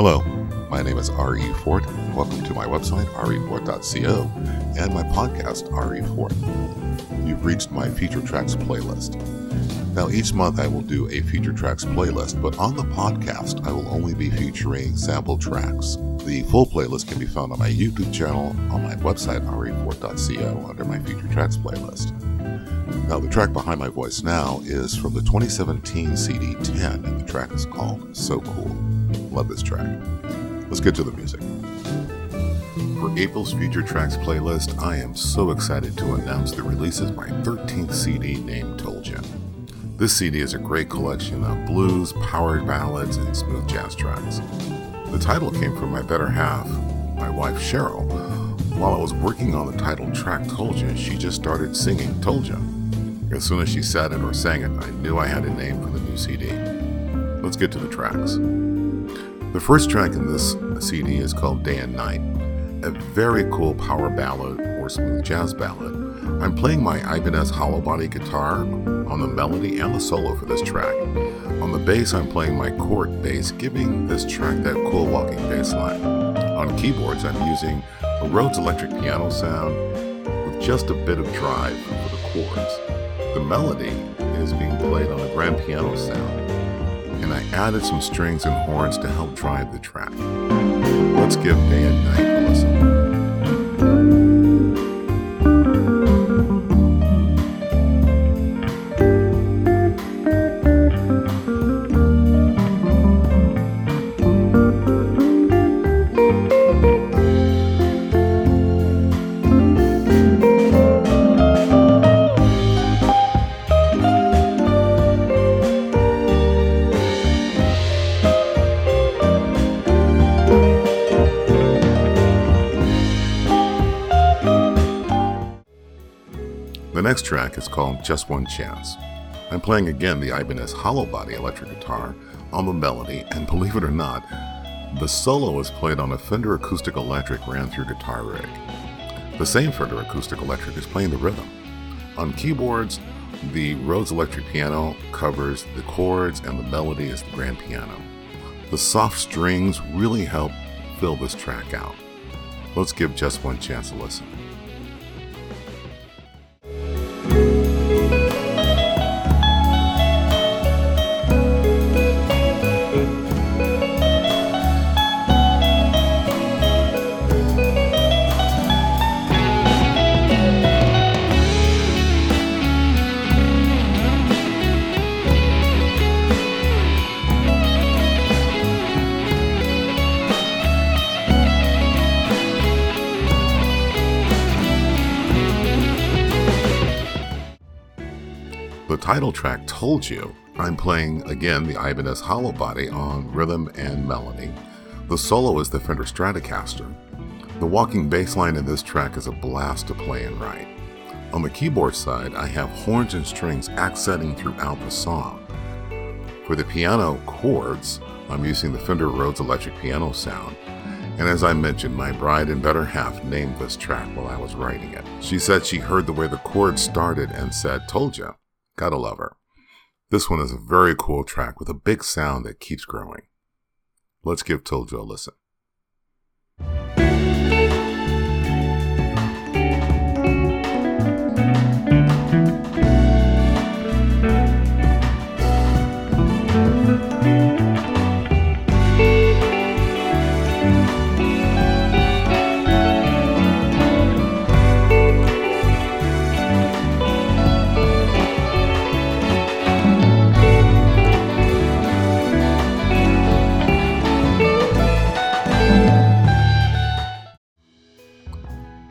Hello, my name is R.E. Fort. Welcome to my website, refort.co, and my podcast, R.E. Fort. You've reached my feature tracks playlist. Now, each month I will do a feature tracks playlist, but on the podcast, I will only be featuring sample tracks. The full playlist can be found on my YouTube channel, on my website, refort.co, under my feature tracks playlist. Now, the track behind my voice now is from the 2017 CD 10, and the track is called So Cool. Love this track. Let's get to the music. For April's Future Tracks playlist, I am so excited to announce the release of my 13th CD named Told Ya. This CD is a great collection of blues, powered ballads, and smooth jazz tracks. The title came from my better half, my wife Cheryl. While I was working on the title track Told Ya, she just started singing Told Ya. As soon as she said it or sang it, I knew I had a name for the new CD. Let's get to the tracks. The first track in this CD is called Day and Night, a very cool power ballad or smooth jazz ballad. I'm playing my Ibanez hollow body guitar on the melody and the solo for this track. On the bass, I'm playing my chord bass, giving this track that cool walking bass line. On keyboards, I'm using a Rhodes electric piano sound with just a bit of drive for the chords. The melody is being played on a grand piano sound and I added some strings and horns to help drive the track. Let's give Day and Night a listen. Next track is called Just One Chance. I'm playing again the Ibanez hollow body electric guitar on the melody, and believe it or not, the solo is played on a Fender Acoustic Electric ran through guitar rig. The same Fender Acoustic Electric is playing the rhythm. On keyboards, the Rhodes electric piano covers the chords and the melody is the grand piano. The soft strings really help fill this track out. Let's give Just One Chance a listen. Title track Told You, I'm playing again the Ibanez hollow body on rhythm and melody. The solo is the Fender Stratocaster. The walking bass line in this track is a blast to play and write. On the keyboard side, I have horns and strings accenting throughout the song. For the piano chords, I'm using the Fender Rhodes electric piano sound. And as I mentioned, my bride and better half named this track while I was writing it. She said she heard the way the chords started and said, Told ya. Gotta love her. This one is a very cool track with a big sound that keeps growing. Let's give Told a listen.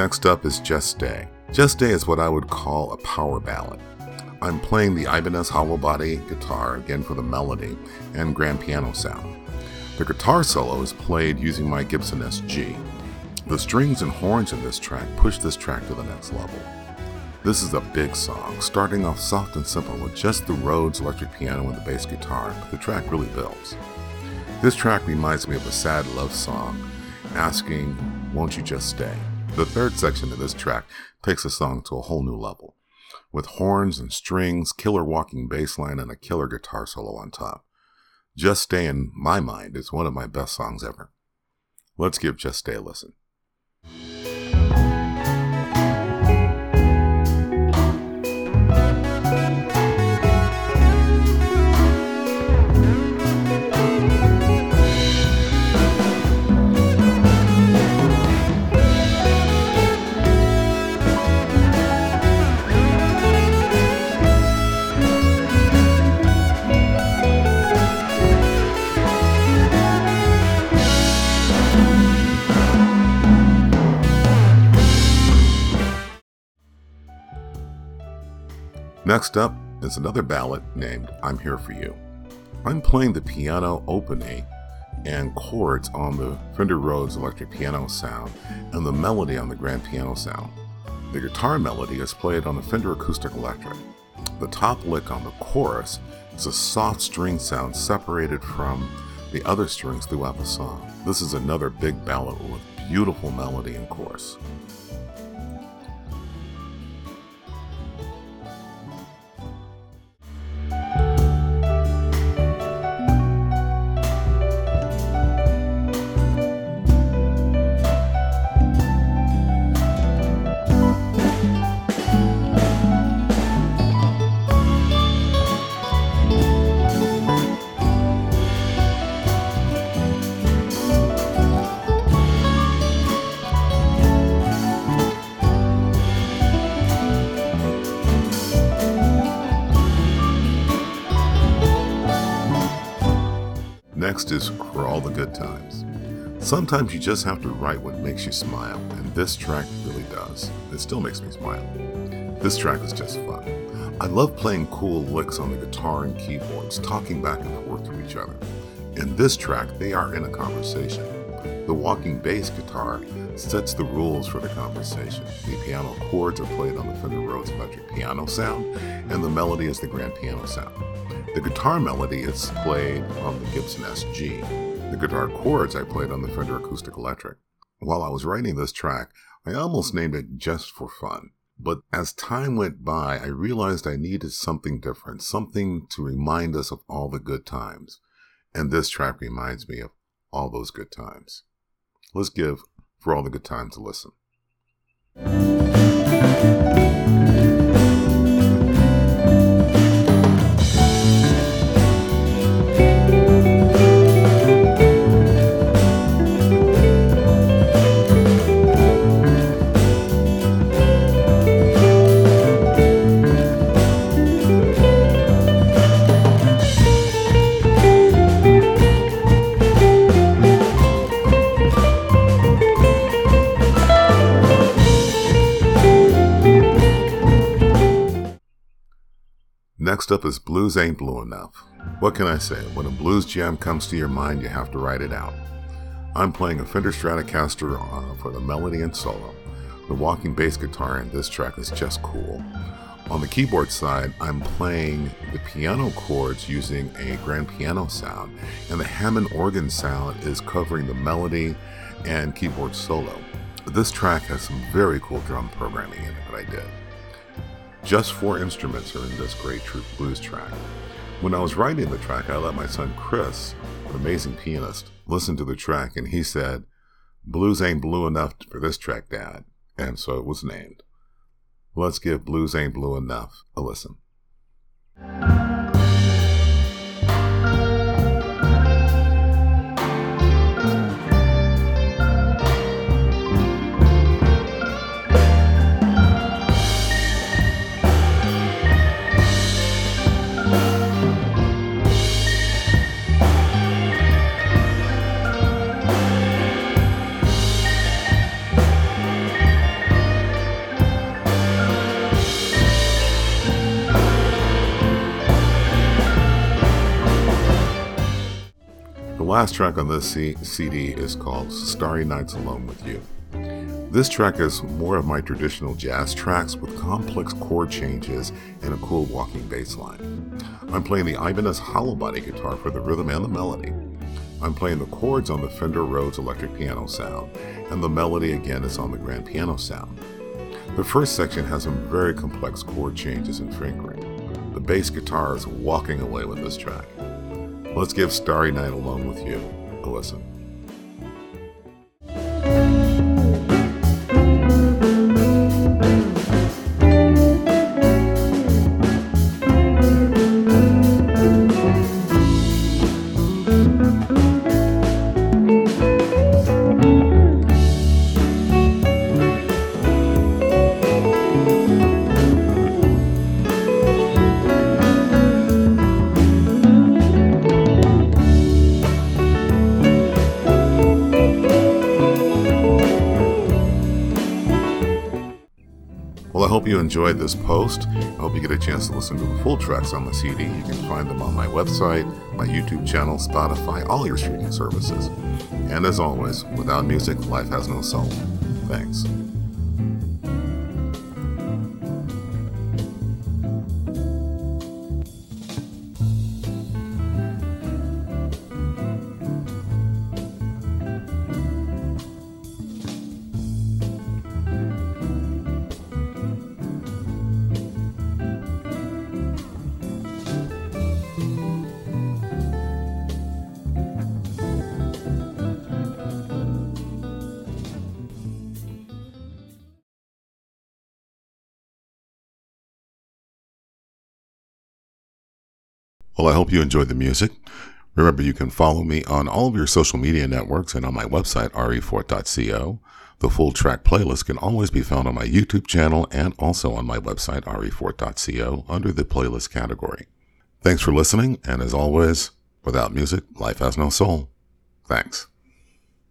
Next up is Just Stay. Just Stay is what I would call a power ballad. I'm playing the Ibanez hollow body guitar again for the melody and grand piano sound. The guitar solo is played using my Gibson SG. The strings and horns in this track push this track to the next level. This is a big song, starting off soft and simple with just the Rhodes electric piano and the bass guitar, but the track really builds. This track reminds me of a sad love song asking, Won't you just stay? The third section of this track takes the song to a whole new level, with horns and strings, killer walking bass line, and a killer guitar solo on top. Just Stay in my mind is one of my best songs ever. Let's give Just Stay a listen. Next up is another ballad named I'm Here For You. I'm playing the piano opening and chords on the Fender Rhodes electric piano sound and the melody on the grand piano sound. The guitar melody is played on the Fender acoustic electric. The top lick on the chorus is a soft string sound separated from the other strings throughout the song. This is another big ballad with beautiful melody and chorus. Is For All the Good Times. Sometimes you just have to write what makes you smile, and this track really does. It still makes me smile. This track is just fun. I love playing cool licks on the guitar and keyboards, talking back and forth to each other. In this track, they are in a conversation. The walking bass guitar sets the rules for the conversation. The piano chords are played on the Fender Rhodes electric piano sound, and the melody is the grand piano sound. The guitar melody is played on the Gibson SG. The guitar chords I played on the Fender Acoustic Electric. While I was writing this track, I almost named it just for fun. But as time went by, I realized I needed something different, something to remind us of all the good times. And this track reminds me of all those good times. Let's give For All the Good Times a listen. Next up is Blues Ain't Blue Enough. What can I say? When a blues jam comes to your mind, you have to write it out. I'm playing a Fender Stratocaster uh, for the melody and solo. The walking bass guitar in this track is just cool. On the keyboard side, I'm playing the piano chords using a grand piano sound, and the Hammond organ sound is covering the melody and keyboard solo. This track has some very cool drum programming in it that I did. Just four instruments are in this great blues track. When I was writing the track, I let my son Chris, an amazing pianist, listen to the track, and he said, Blues ain't blue enough for this track, Dad. And so it was named. Let's give Blues Ain't Blue Enough a listen. Last track on this C- CD is called Starry Nights Alone with You. This track is more of my traditional jazz tracks with complex chord changes and a cool walking bass line. I'm playing the Ibanez hollow body guitar for the rhythm and the melody. I'm playing the chords on the Fender Rhodes electric piano sound, and the melody again is on the grand piano sound. The first section has some very complex chord changes and fingering. The bass guitar is walking away with this track. Let's give Starry Night Alone with You a listen. Enjoyed this post. I hope you get a chance to listen to the full tracks on the CD. You can find them on my website, my YouTube channel, Spotify, all your streaming services. And as always, without music, life has no soul. Thanks. Well, I hope you enjoyed the music. Remember, you can follow me on all of your social media networks and on my website, refort.co. The full track playlist can always be found on my YouTube channel and also on my website, refort.co, under the playlist category. Thanks for listening, and as always, without music, life has no soul. Thanks.